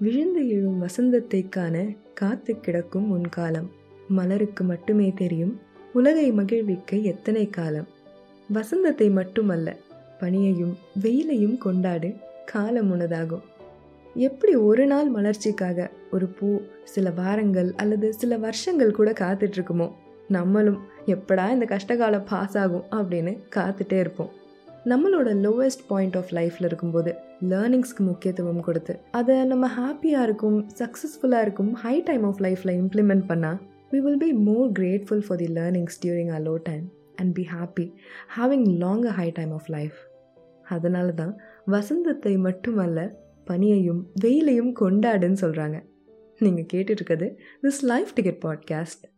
விழுந்து எழும் வசந்தத்தை காண காத்து கிடக்கும் முன்காலம் மலருக்கு மட்டுமே தெரியும் உலகை மகிழ்விக்க எத்தனை காலம். வசந்தத்தை மட்டுமல்ல பனியையும் வெயிலையும் கொண்டாடு காலம் உனதாகும். எப்படி ஒரு நாள் மலர்ச்சிக்காக ஒரு பூ சில வாரங்கள் அல்லது சில வருஷங்கள் கூட காத்துட்ருக்குமோ நம்மளும் எப்படா இந்த கஷ்டகாலம் பாஸ் ஆகும் அப்படின்னு காத்துட்டே இருப்போம். நம்மளோட லோவஸ்ட் பாயிண்ட் ஆஃப் லைஃப்பில் இருக்கும்போது லேர்னிங்ஸ்க்கு முக்கியத்துவம் கொடுத்து அதை நம்ம ஹாப்பியாக இருக்கும் சக்ஸஸ்ஃபுல்லாக இருக்கும் ஹை டைம் ஆஃப் லைஃப்பில் இம்ப்ளிமெண்ட் பண்ணால் we will be more grateful for the learnings during a low time and be happy having long high time of life அதனால தான் வசந்தத்தை மட்டுமல்ல பனியையும் வெயிலையும் கொண்டாடுன்னு சொல்கிறாங்க நீங்கள் கேட்டுட்ருக்கிறது திஸ் லைஃப் டிக்கெட் பாட்காஸ்ட்